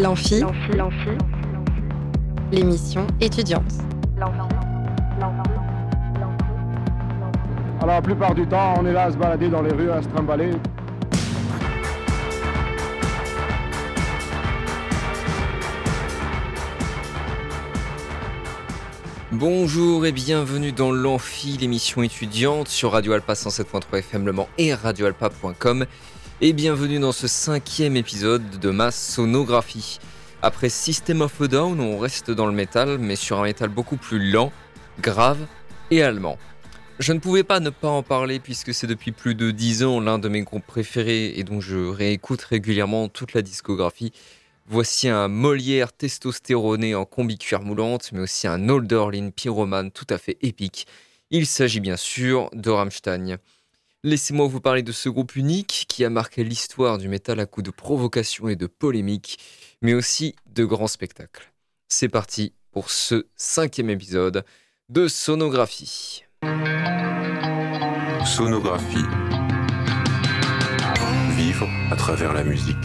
L'amphi, l'émission étudiante. Alors la plupart du temps, on est là à se balader dans les rues, à se trimballer. Bonjour et bienvenue dans l'Amphi, l'émission étudiante sur Radio Alpa 107.3 FM Le Mans et radioalpa.com. Et bienvenue dans ce cinquième épisode de ma sonographie. Après System of a Down, on reste dans le métal, mais sur un métal beaucoup plus lent, grave et allemand. Je ne pouvais pas ne pas en parler puisque c'est depuis plus de 10 ans l'un de mes groupes préférés et dont je réécoute régulièrement toute la discographie. Voici un Molière testostéroné en combi cuir moulante, mais aussi un Olderlin pyromane tout à fait épique. Il s'agit bien sûr de Rammstein. Laissez-moi vous parler de ce groupe unique qui a marqué l'histoire du métal à coups de provocation et de polémique, mais aussi de grands spectacles. C'est parti pour ce cinquième épisode de Sonographie. Sonographie. Vivre à travers la musique.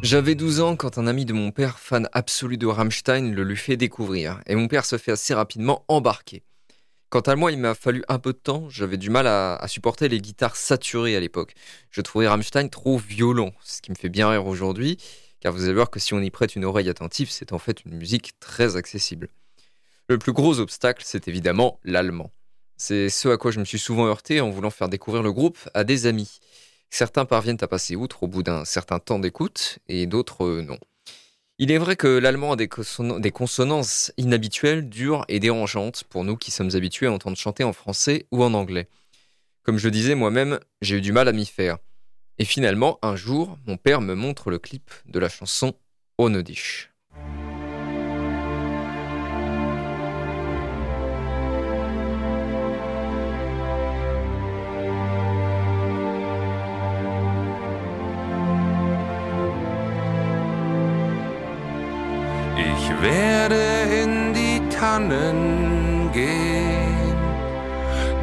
J'avais 12 ans quand un ami de mon père, fan absolu de Rammstein, le lui fait découvrir, et mon père se fait assez rapidement embarquer. Quant à moi, il m'a fallu un peu de temps, j'avais du mal à, supporter les guitares saturées à l'époque. Je trouvais Rammstein trop violent, ce qui me fait bien rire aujourd'hui, car vous allez voir que si on y prête une oreille attentive, c'est en fait une musique très accessible. Le plus gros obstacle, c'est évidemment l'allemand. C'est ce à quoi je me suis souvent heurté en voulant faire découvrir le groupe à des amis. Certains parviennent à passer outre au bout d'un certain temps d'écoute et d'autres euh, non. Il est vrai que l'allemand a des, consonances, inhabituelles, dures et dérangeantes pour nous qui sommes habitués à entendre chanter en français ou en anglais. Comme je disais moi-même, j'ai eu du mal à m'y faire. Et finalement, un jour, mon père me montre le clip de la chanson Onodish. Werde in die Tannen gehen,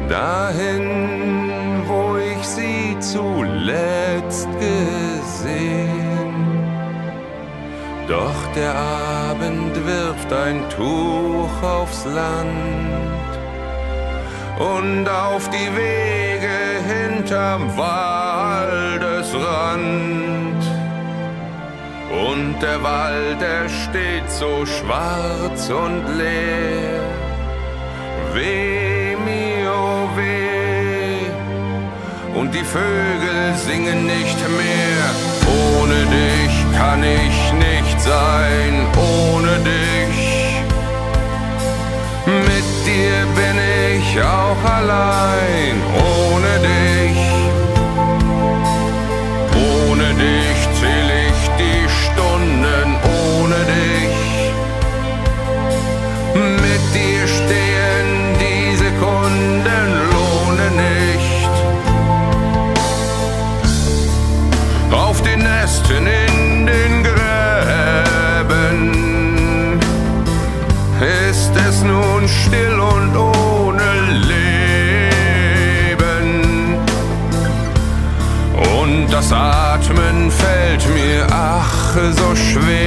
dahin, wo ich sie zuletzt gesehen. Doch der Abend wirft ein Tuch aufs Land und auf die Wege hinterm Waldesrand. Und der Wald, der steht so schwarz und leer. Weh mir, oh weh. Und die Vögel singen nicht mehr. Ohne dich kann ich nicht sein. Ohne dich. Mit dir bin ich auch allein. Ohne dich. Ach so schwer.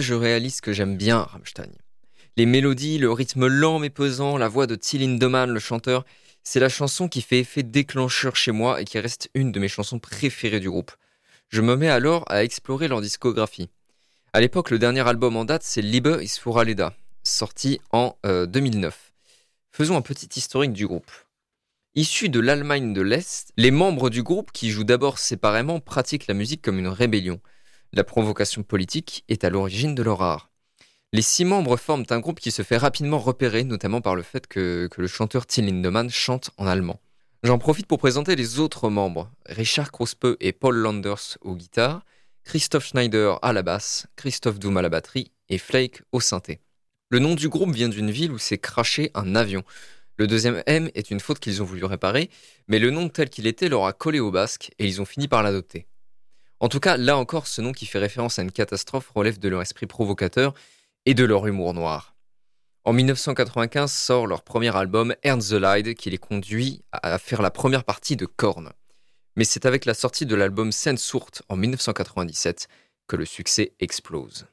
Je réalise que j'aime bien Rammstein. Les mélodies, le rythme lent mais pesant, la voix de Till Lindemann, le chanteur, c'est la chanson qui fait effet déclencheur chez moi et qui reste une de mes chansons préférées du groupe. Je me mets alors à explorer leur discographie. À l'époque, le dernier album en date, c'est Liebe ist für Aleda, sorti en 2009. Euh, Faisons un petit historique du groupe. Issus de l'Allemagne de l'Est, les membres du groupe, qui jouent d'abord séparément, pratiquent la musique comme une rébellion. La provocation politique est à l'origine de leur art. Les six membres forment un groupe qui se fait rapidement repérer, notamment par le fait que, le chanteur Till Lindemann chante en allemand. J'en profite pour présenter les autres membres. Richard Krospe et Paul Landers aux guitares, Christoph Schneider à la basse, Christophe Doom à la batterie et Flake au synthé. Le nom du groupe vient d'une ville où s'est craché un avion. Le deuxième M est une faute qu'ils ont voulu réparer, mais le nom tel qu'il était leur a collé au basque et ils ont fini par l'adopter. En tout cas, là encore, ce nom qui fait référence à une catastrophe relève de leur esprit provocateur et de leur humour noir. En 1995 sort leur premier album Ern the Light qui les conduit à faire la première partie de Korn. Mais c'est avec la sortie de l'album Sensourt en 1997 que le succès explose.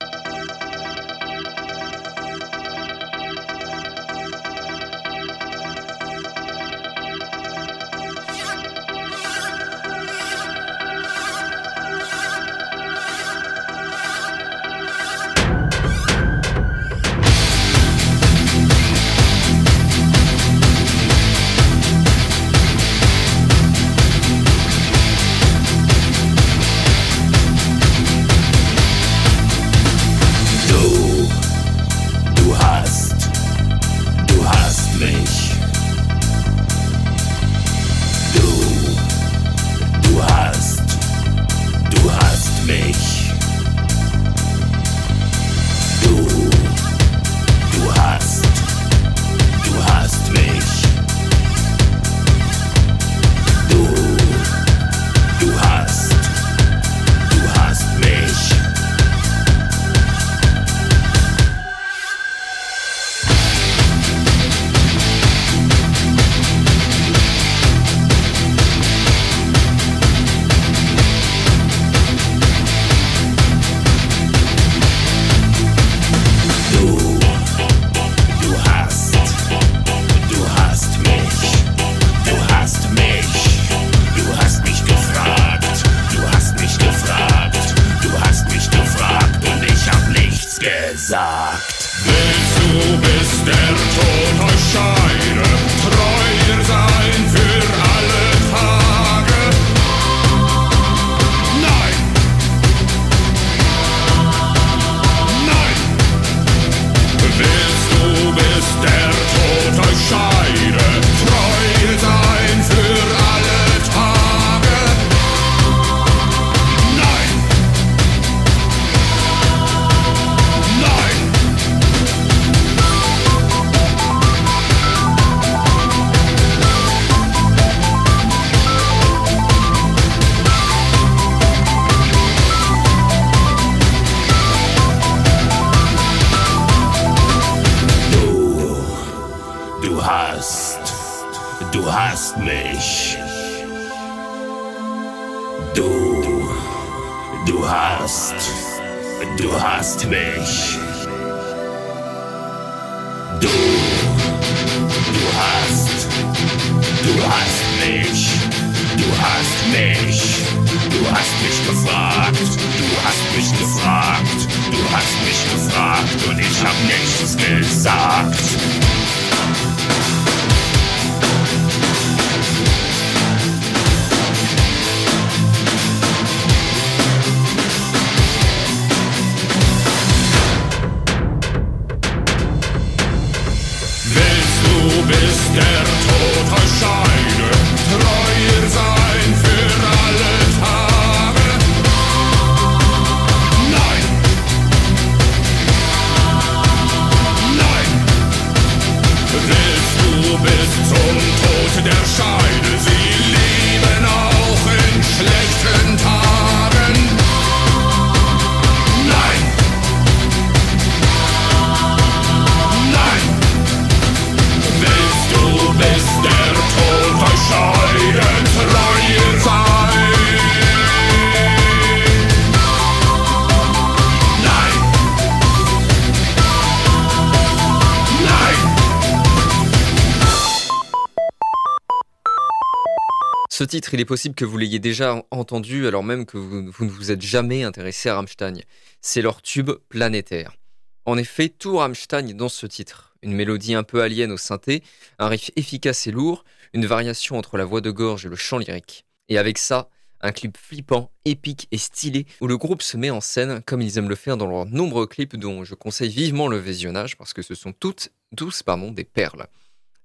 Titre, il est possible que vous l'ayez déjà entendu alors même que vous, ne vous êtes jamais intéressé à Rammstein. C'est leur tube planétaire. En effet, tout Rammstein dans ce titre. Une mélodie un peu alien au synthé, un riff efficace et lourd, une variation entre la voix de gorge et le chant lyrique. Et avec ça, un clip flippant, épique et stylé où le groupe se met en scène comme ils aiment le faire dans leurs nombreux clips dont je conseille vivement le visionnage parce que ce sont toutes douces pardon, des perles.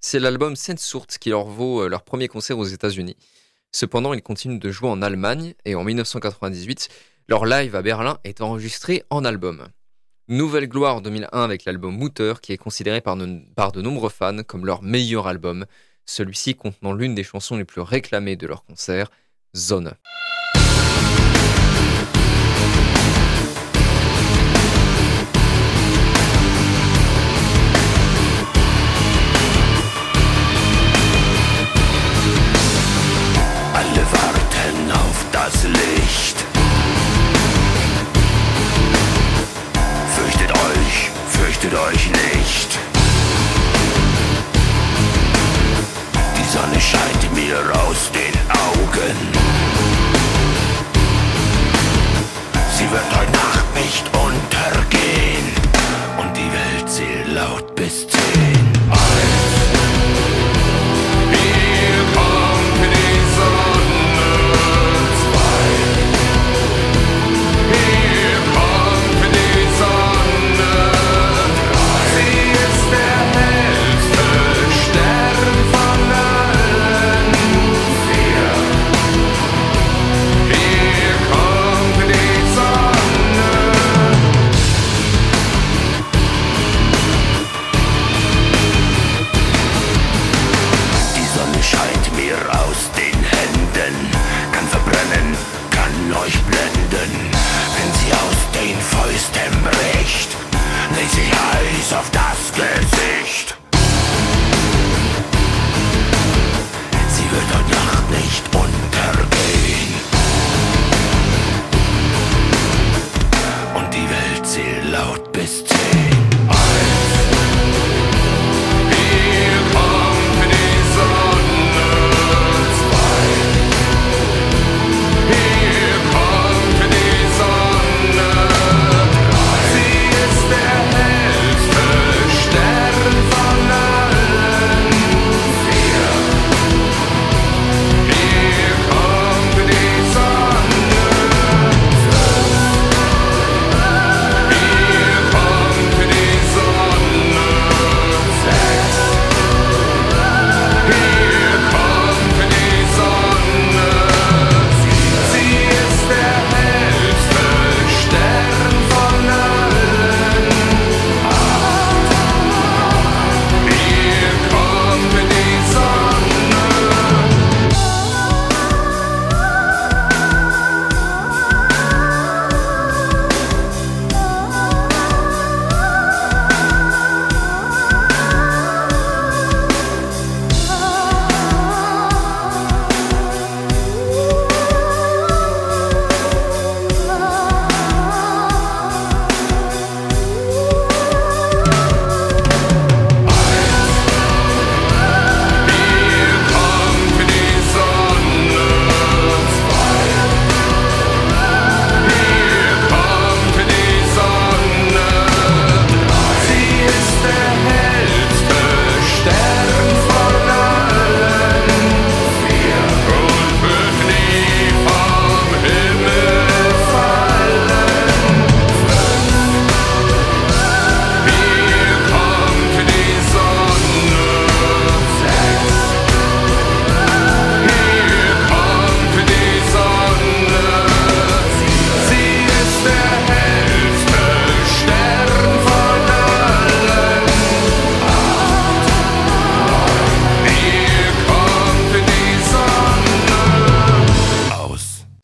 C'est l'album Sensurt qui leur vaut euh, leur premier concert aux États-Unis. Cependant, ils continuent de jouer en Allemagne et en 1998, leur live à Berlin est enregistré en album. Nouvelle gloire 2001 avec l'album Mutter qui est considéré par, par de nombreux fans comme leur meilleur album, celui-ci contenant l'une des chansons les plus réclamées de leur concert, Zone.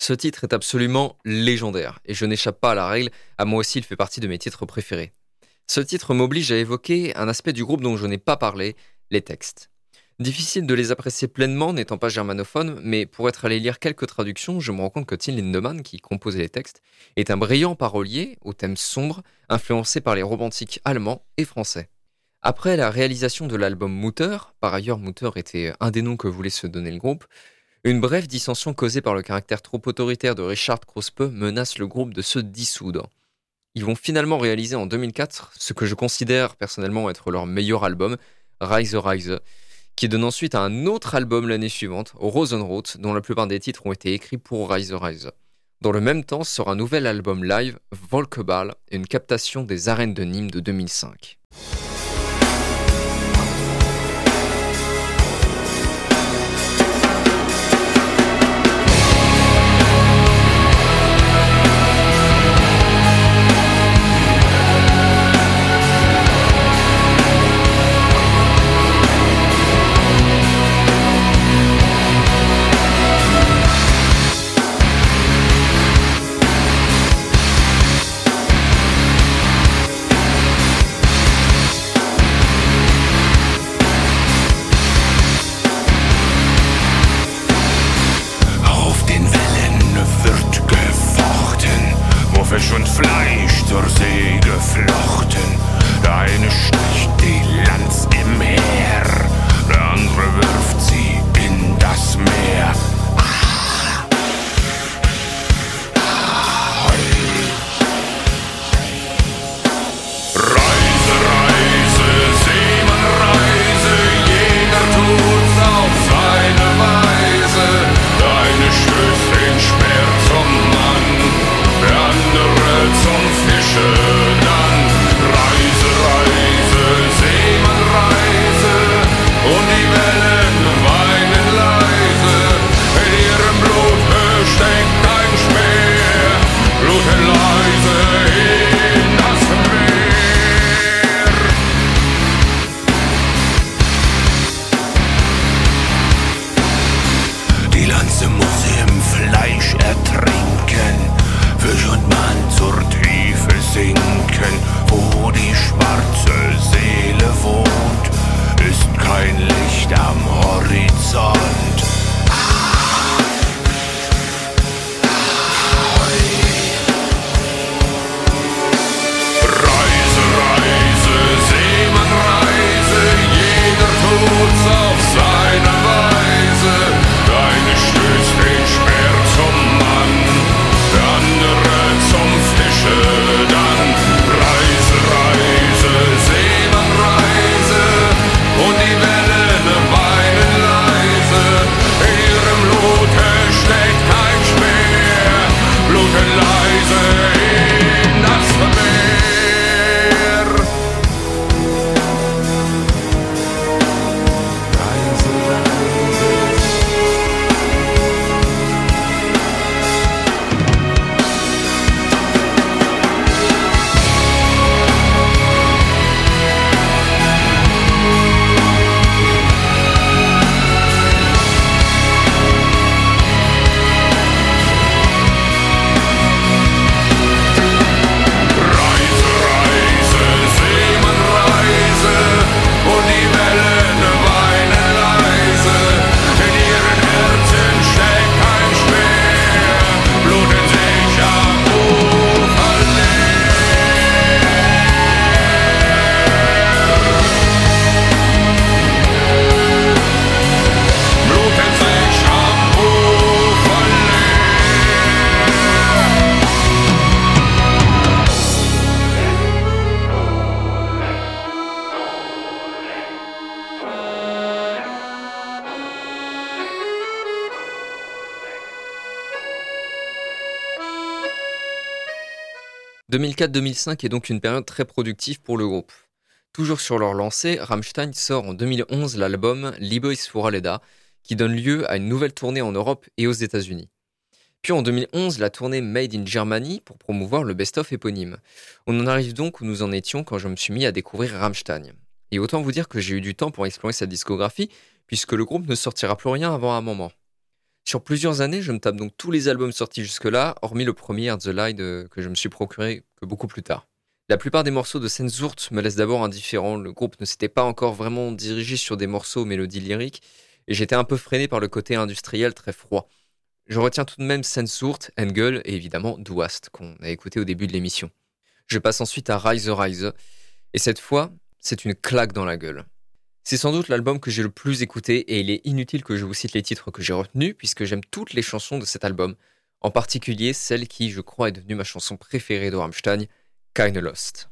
Ce titre est absolument légendaire et je n'échappe pas à la règle, à moi aussi il fait partie de mes titres préférés. Ce titre m'oblige à évoquer un aspect du groupe dont je n'ai pas parlé, les textes. Difficile de les apprécier pleinement n'étant pas germanophone, mais pour être allé lire quelques traductions, je me rends compte que Till Lindemann, qui composait les textes, est un brillant parolier aux thèmes sombres, influencé par les romantiques allemands et français. Après la réalisation de l'album Mutter, par ailleurs Mutter était un des noms que voulait se donner le groupe, Une brève dissension causée par le caractère trop autoritaire de Richard Krospe menace le groupe de se dissoudre. Ils vont finalement réaliser en 2004 ce que je considère personnellement être leur meilleur album, Rise Rise, qui donne ensuite un autre album l'année suivante, Rosenroth, dont la plupart des titres ont été écrits pour Rise Rise. Dans le même temps sort un nouvel album live, Volkeball, une captation des arènes de Nîmes de 2005. – 2005 est donc une période très productive pour le groupe. Toujours sur leur lancée, Rammstein sort en 2011 l'album ist für qui donne lieu à une nouvelle tournée en Europe et aux États-Unis. Puis en 2011, la tournée Made in Germany pour promouvoir le best-of éponyme. On en arrive donc où nous en étions quand je me suis mis à découvrir Rammstein. Et autant vous dire que j'ai eu du temps pour explorer sa discographie, puisque le groupe ne sortira plus rien avant un moment. Sur plusieurs années, je me tape donc tous les albums sortis jusque-là, hormis le premier The Light que je me suis procuré que beaucoup plus tard. La plupart des morceaux de Sensurt me laissent d'abord indifférent. Le groupe ne s'était pas encore vraiment dirigé sur des morceaux aux mélodies lyriques et j'étais un peu freiné par le côté industriel très froid. Je retiens tout de même Sensurt, Engel et évidemment Duast qu'on a écouté au début de l'émission. Je passe ensuite à Rise Rise et cette fois, c'est une claque dans la gueule. C'est sans doute l'album que j'ai le plus écouté et il est inutile que je vous cite les titres que j'ai retenus puisque j'aime toutes les chansons de cet album, en particulier celle qui, je crois, est devenue ma chanson préférée de Rammstein, Kinda Lost.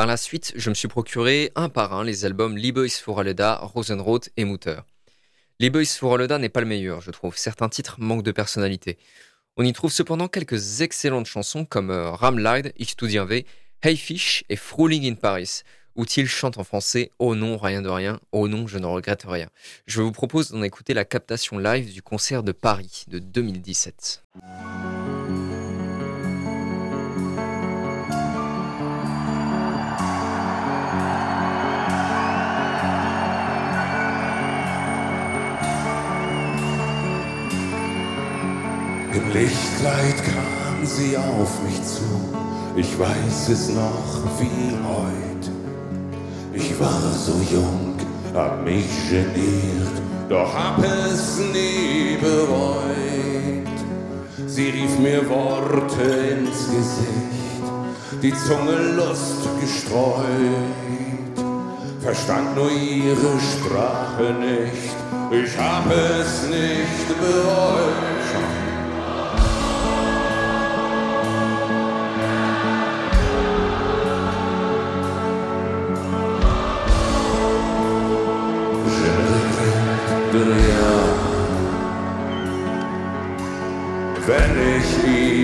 Par la suite, je me suis procuré un par un les albums Liebe ist für Rosenrot et Mutter. Ist für n'est pas le meilleur, je trouve. Certains titres manquent de personnalité. On y trouve cependant quelques excellentes chansons comme euh, Ramleid, Ich studiere, Hey Fish et Frühling in Paris, où il chante en français Oh non, rien de rien, oh non, je ne regrette rien. Je vous propose d'en écouter la captation live du concert de Paris de 2017. Im Lichtkleid kam sie auf mich zu, ich weiß es noch wie heut. Ich war so jung, hab mich geniert, doch hab es nie bereut. Sie rief mir Worte ins Gesicht, die Zunge Lust gestreut, verstand nur ihre Sprache nicht, ich hab es nicht bereut. wenn ich ihn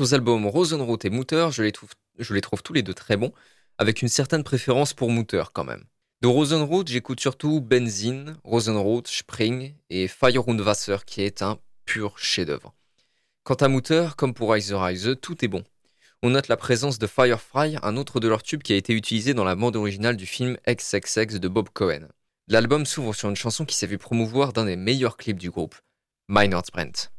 aux albums Rosenroth et Mutter, je les, trouve, tous les deux très bons, avec une certaine préférence pour Mutter quand même. De Rosenroth, j'écoute surtout Benzin, Rosenroth, Spring et Fire und Wasser, qui est un pur chef-d'œuvre. Quant à Mutter, comme pour Rise Rise, tout est bon. On note la présence de Firefly, un autre de leurs tubes qui a été utilisé dans la bande originale du film XXX de Bob Cohen. L'album s'ouvre sur une chanson qui s'est vu promouvoir d'un des meilleurs clips du groupe, My North Brent.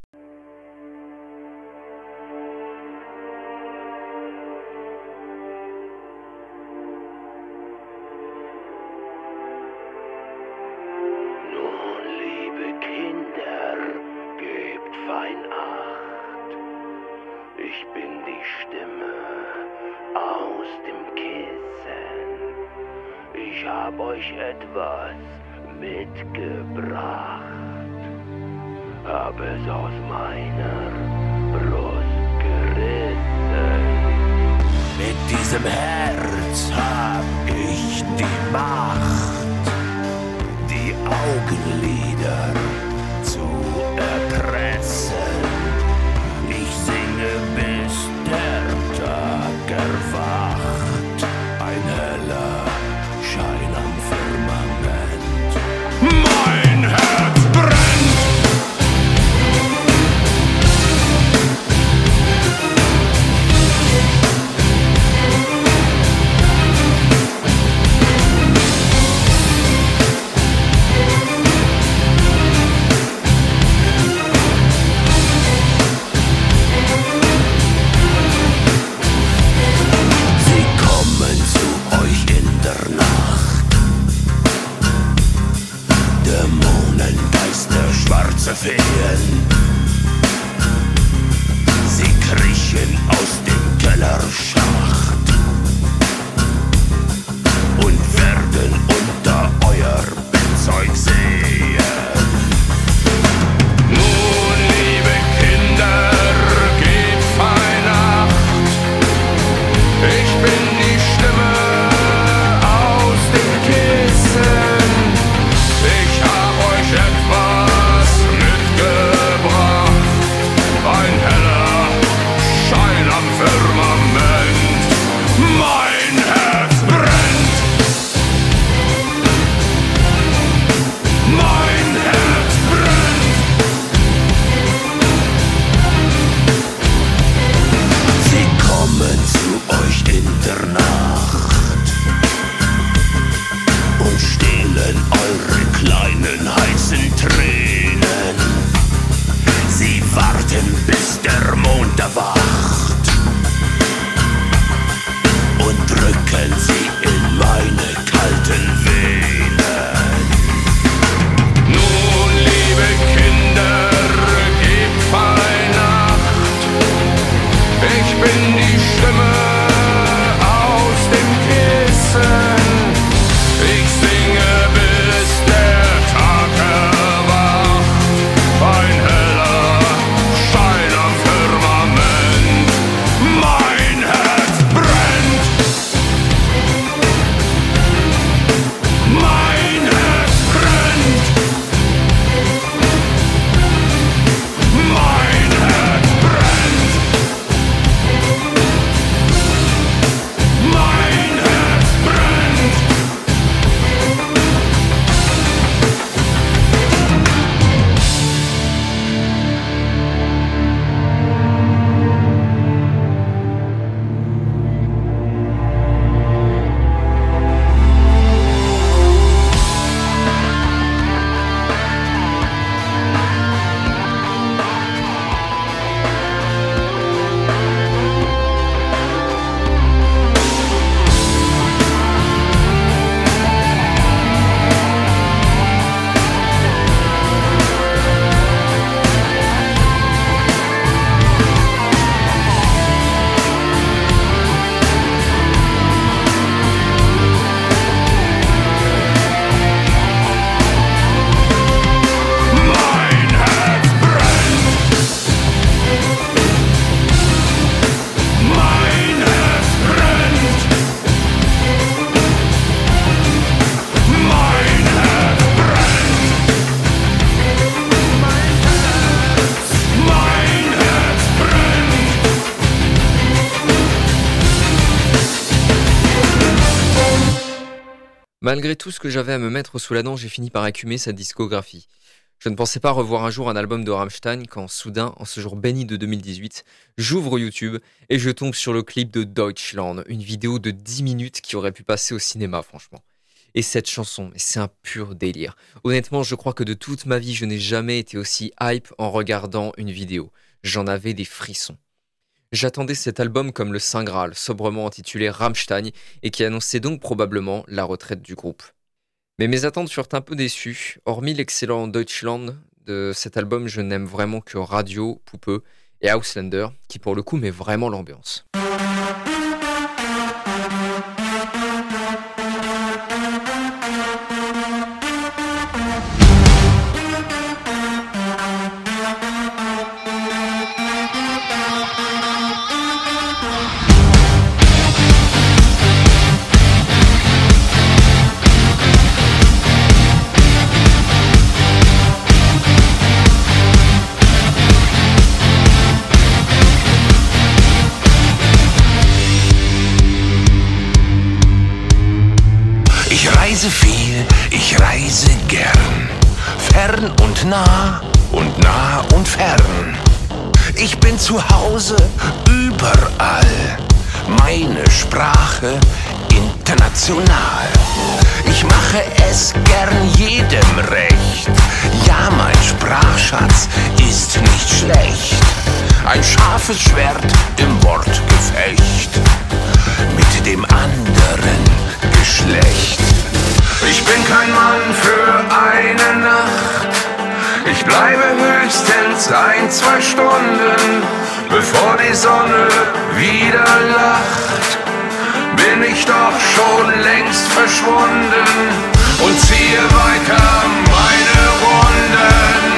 Malgré tout ce que j'avais à me mettre sous la dent, j'ai fini par écumer sa discographie. Je ne pensais pas revoir un jour un album de Rammstein quand soudain, en ce jour béni de 2018, j'ouvre YouTube et je tombe sur le clip de Deutschland, une vidéo de 10 minutes qui aurait pu passer au cinéma franchement. Et cette chanson, c'est un pur délire. Honnêtement, je crois que de toute ma vie, je n'ai jamais été aussi hype en regardant une vidéo. J'en avais des frissons. J'attendais cet album comme le Saint Graal, sobrement intitulé Rammstein, et qui annonçait donc probablement la retraite du groupe. Mais mes attentes furent un peu déçues. Hormis l'excellent Deutschland de cet album, je n'aime vraiment que Radio, Poupe et Auslander, qui pour le coup met vraiment l'ambiance. Zu Hause überall. Meine Sprache international. Ich mache es gern jedem recht. Ja, mein Sprachschatz ist nicht schlecht. Ein scharfes Schwert im Wortgefecht mit dem anderen Geschlecht. Ich bin kein Mann für eine Nacht. Bleibe höchstens ein, zwei Stunden, bevor die Sonne wieder lacht. Bin ich doch schon längst verschwunden und ziehe weiter meine Runden.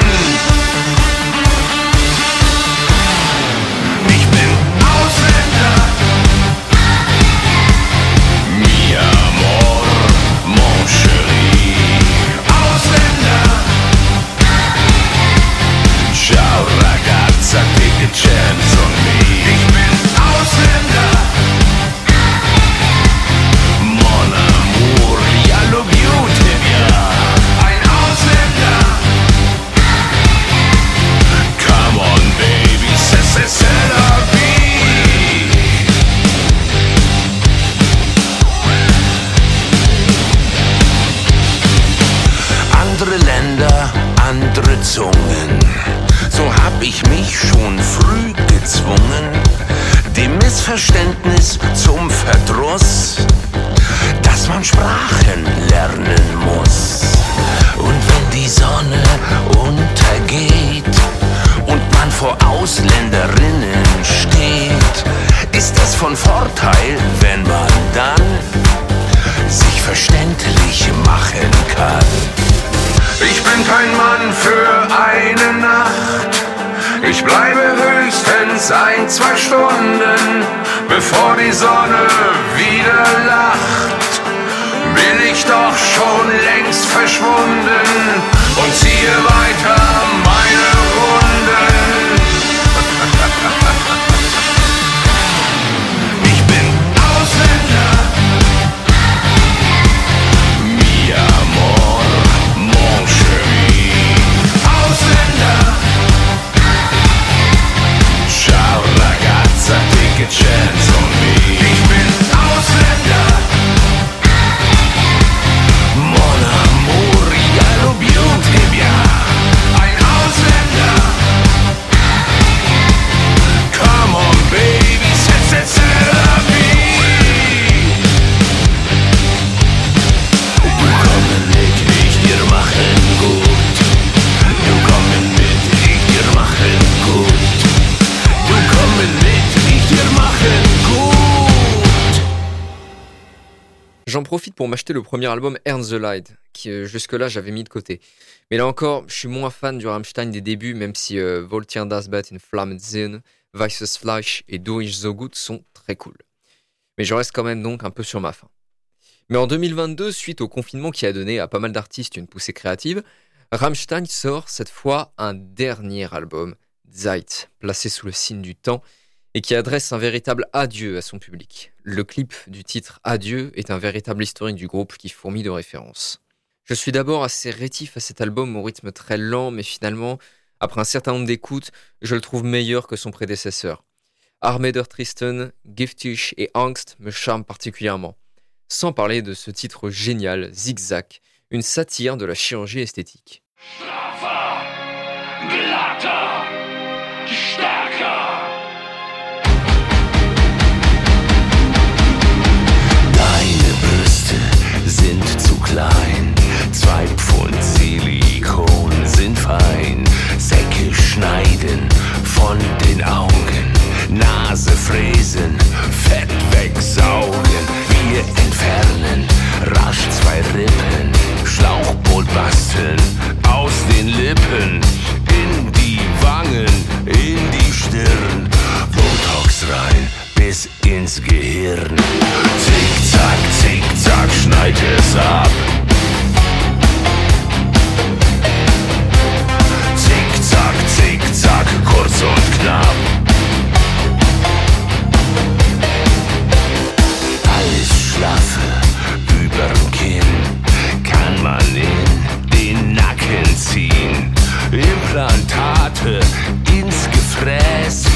Höchstens ein, zwei Stunden, bevor die Sonne wieder lacht. Bin ich doch schon längst verschwunden und ziehe weiter profite pour m'acheter le premier album Earn the Light, qui euh, jusque-là j'avais mis de côté. Mais là encore, je suis moins fan du Rammstein des débuts, même si euh, Voltier das Bett in Flammen Sinn, Weißes Fleisch et Durch so gut sont très cool. Mais je reste quand même donc un peu sur ma faim. Mais en 2022, suite au confinement qui a donné à pas mal d'artistes une poussée créative, Rammstein sort cette fois un dernier album, Zeit, placé sous le signe du temps et qui adresse un véritable adieu à son public. Le clip du titre Adieu est un véritable historique du groupe qui fourmille de références. Je suis d'abord assez rétif à cet album au rythme très lent, mais finalement, après un certain nombre d'écoutes, je le trouve meilleur que son prédécesseur. Armeder Tristan, Giftish et Angst me charment particulièrement. Sans parler de ce titre génial, Zigzag, une satire de la chirurgie esthétique. Klein, zwei Pfund Silikon sind fein. Säcke schneiden von den Augen, Nase fräsen, Fett wegsaugen. Wir entfernen rasch zwei Rippen, Schlauchboot basteln aus den Lippen. In die Wangen, in die Stirn, Botox rein bis ins Gehirn. Zick, zack, zick, zack, schneid es ab. Zick, zack, zick, zack, kurz und knapp. Alles Schlaffe überm Kinn kann man in den Nacken ziehen. Implantate ins Gefräß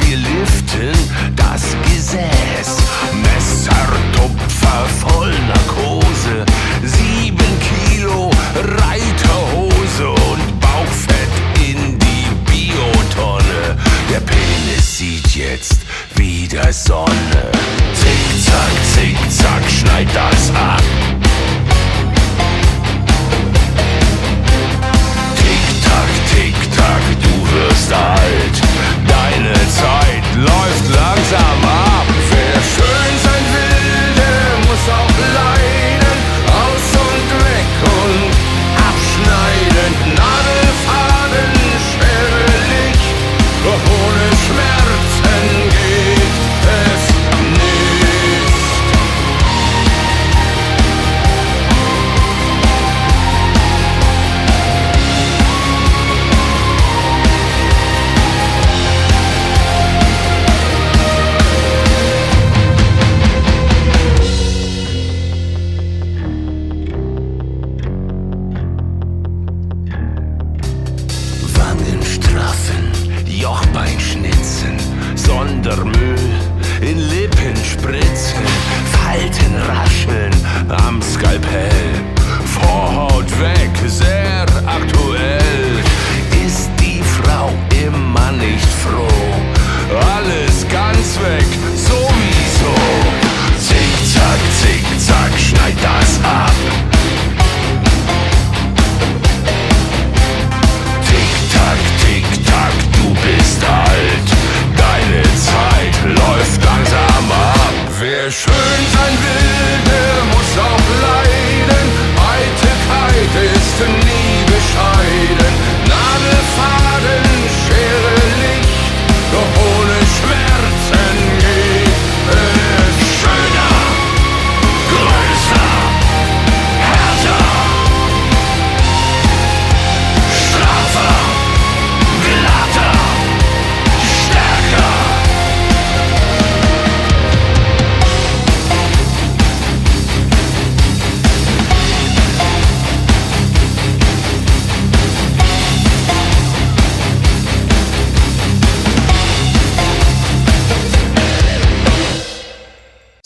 wir liften das Gesäß. Messertupfer voll Narkose, sieben Kilo Reiterhose und Bauchfett in die Biotonne. Der Penis sieht jetzt wieder Sonne. Zickzack, zickzack, schneid das ab. Tick-Tack, Tick-Tack, du hörst alt läuft langsam.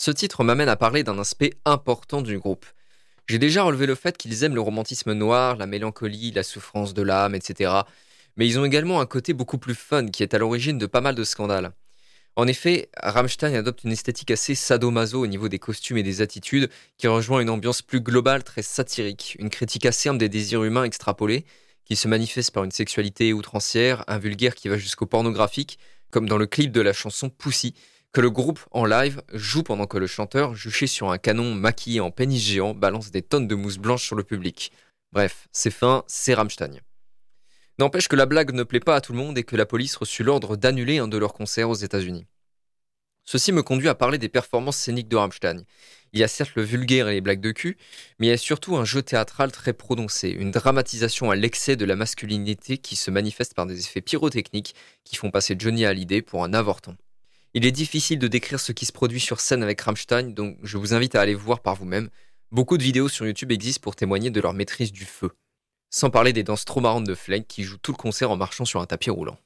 Ce titre m'amène à parler d'un aspect important du groupe. J'ai déjà relevé le fait qu'ils aiment le romantisme noir, la mélancolie, la souffrance de l'âme, etc. Mais ils ont également un côté beaucoup plus fun qui est à l'origine de pas mal de scandales. En effet, Rammstein adopte une esthétique assez sadomaso au niveau des costumes et des attitudes, qui rejoint une ambiance plus globale, très satirique, une critique acerbe des désirs humains extrapolés, qui se manifeste par une sexualité outrancière, un vulgaire qui va jusqu'au pornographique, comme dans le clip de la chanson Pussy, que le groupe en live joue pendant que le chanteur, juché sur un canon maquillé en pénis géant, balance des tonnes de mousse blanche sur le public. Bref, c'est fin, c'est Rammstein. N'empêche que la blague ne plaît pas à tout le monde et que la police reçut l'ordre d'annuler un de leurs concerts aux États-Unis. Ceci me conduit à parler des performances scéniques de Rammstein. Il y a certes le vulgaire et les blagues de cul, mais il y a surtout un jeu théâtral très prononcé, une dramatisation à l'excès de la masculinité qui se manifeste par des effets pyrotechniques qui font passer Johnny Hallyday pour un avorton. Il est difficile de décrire ce qui se produit sur scène avec Rammstein, donc je vous invite à aller voir par vous-même. Beaucoup de vidéos sur YouTube existent pour témoigner de leur maîtrise du feu. Sans parler des danses trop marrantes de Flank qui jouent tout le concert en marchant sur un tapis roulant.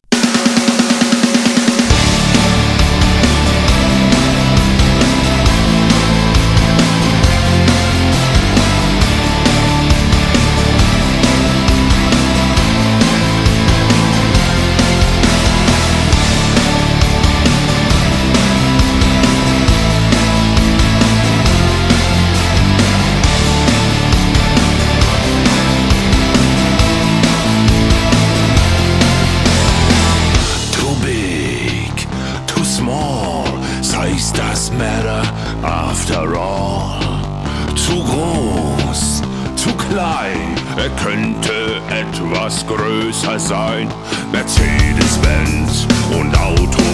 Größer sein. Mercedes-Benz und Autobahn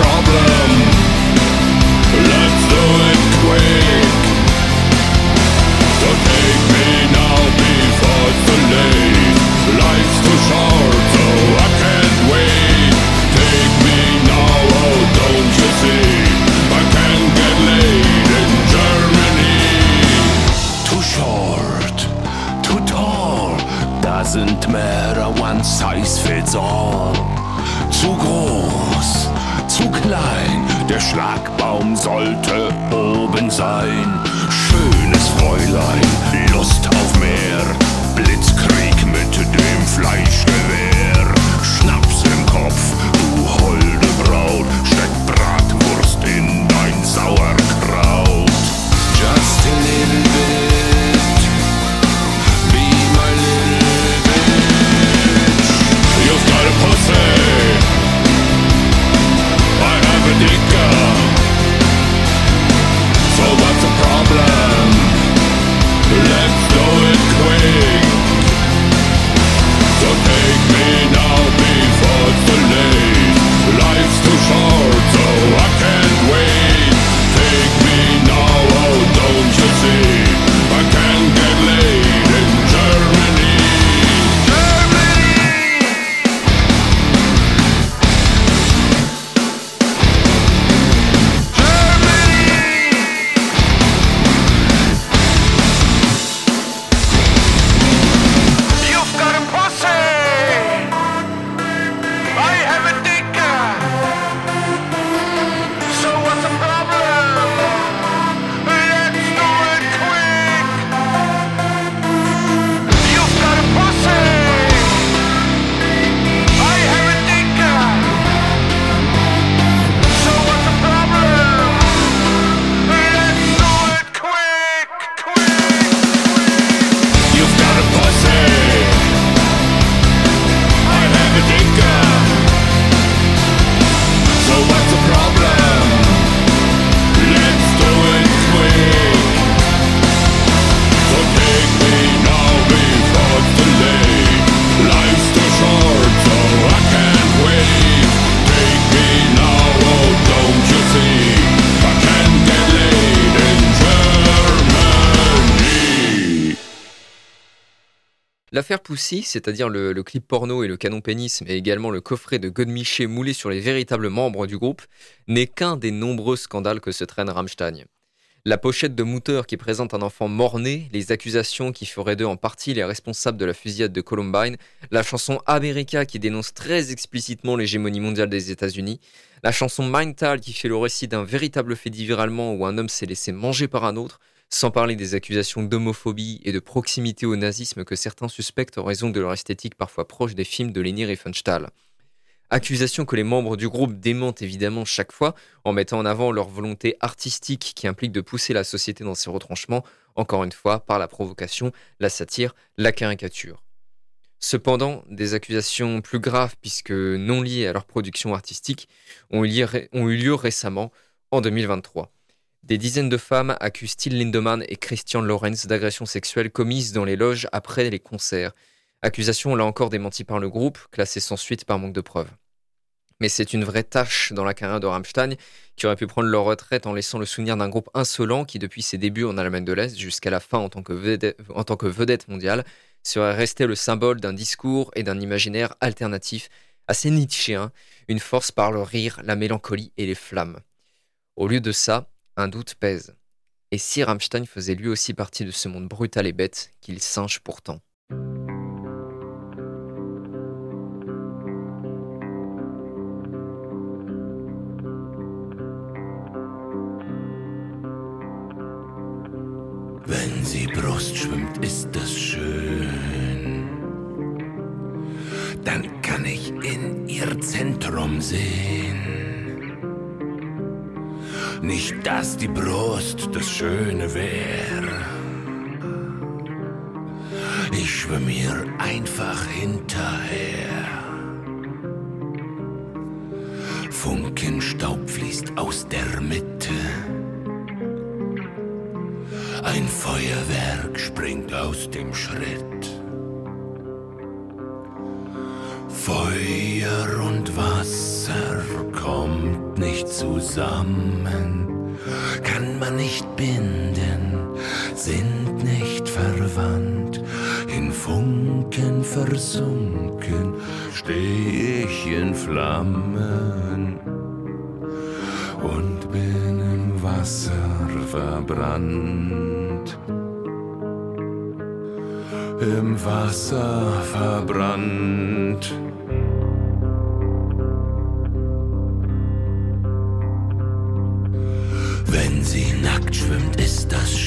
problem? Sein. C'est-à-dire le, clip porno et le canon pénis, mais également le coffret de Godemiché moulé sur les véritables membres du groupe, n'est qu'un des nombreux scandales que se traîne Rammstein. La pochette de Mouteur qui présente un enfant mort-né, les accusations qui feraient d'eux en partie les responsables de la fusillade de Columbine, la chanson America qui dénonce très explicitement l'hégémonie mondiale des États-Unis, la chanson Mindtal qui fait le récit d'un véritable fait divers allemand où un homme s'est laissé manger par un autre, sans parler des accusations d'homophobie et de proximité au nazisme que certains suspectent en raison de leur esthétique parfois proche des films de Leni Riefenstahl. Accusation que les membres du groupe démentent évidemment chaque fois en mettant en avant leur volonté artistique qui implique de pousser la société dans ses retranchements, encore une fois par la provocation, la satire, la caricature. Cependant, des accusations plus graves, puisque non liées à leur production artistique, ont eu lieu récemment, en 2023. Des dizaines de femmes accusent Till Lindemann et Christian Lorenz d'agressions sexuelles commises dans les loges après les concerts. Accusation là encore démentie par le groupe, classée sans suite par manque de preuves. Mais c'est une vraie tâche dans la carrière de Rammstein, qui aurait pu prendre leur retraite en laissant le souvenir d'un groupe insolent qui, depuis ses débuts en Allemagne de l'Est jusqu'à la fin en tant, que vedette, en tant que vedette mondiale, serait resté le symbole d'un discours et d'un imaginaire alternatif assez nietzschéen, une force par le rire, la mélancolie et les flammes. Au lieu de ça, un doute pèse. Et si Rammstein faisait lui aussi partie de ce monde brutal et bête qu'il singe pourtant. Nicht, dass die Brust das Schöne wäre. Ich schwimm ihr einfach hinterher. Funkenstaub fließt aus der Mitte. Ein Feuerwerk springt aus dem Schritt. Feuer und Wasser kommt nicht zusammen, kann man nicht binden, sind nicht verwandt. In Funken versunken steh ich in Flammen und bin im Wasser verbrannt. im Wasser verbrannt.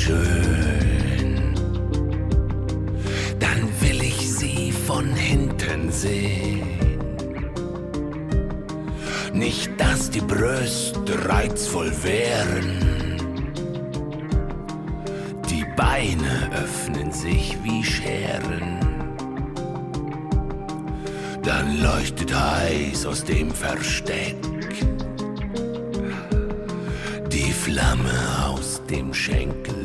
Schön. Dann will ich sie von hinten sehen. Nicht, dass die Brüste reizvoll wären Beine öffnen sich wie Scheren. Dann leuchtet heiß aus dem Versteck die Flamme aus dem Schenkeleck.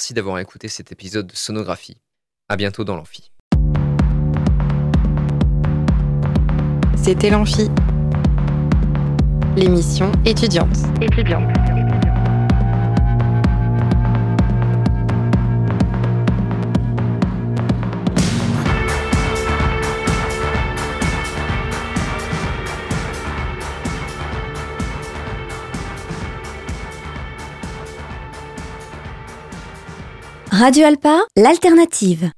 Remercie d'avoir écouté cet épisode de Sonographie. À bientôt dans l'amphi. C'était l'amphi. L'émission étudiante. Étudiante. Radio Alpa, l'alternative.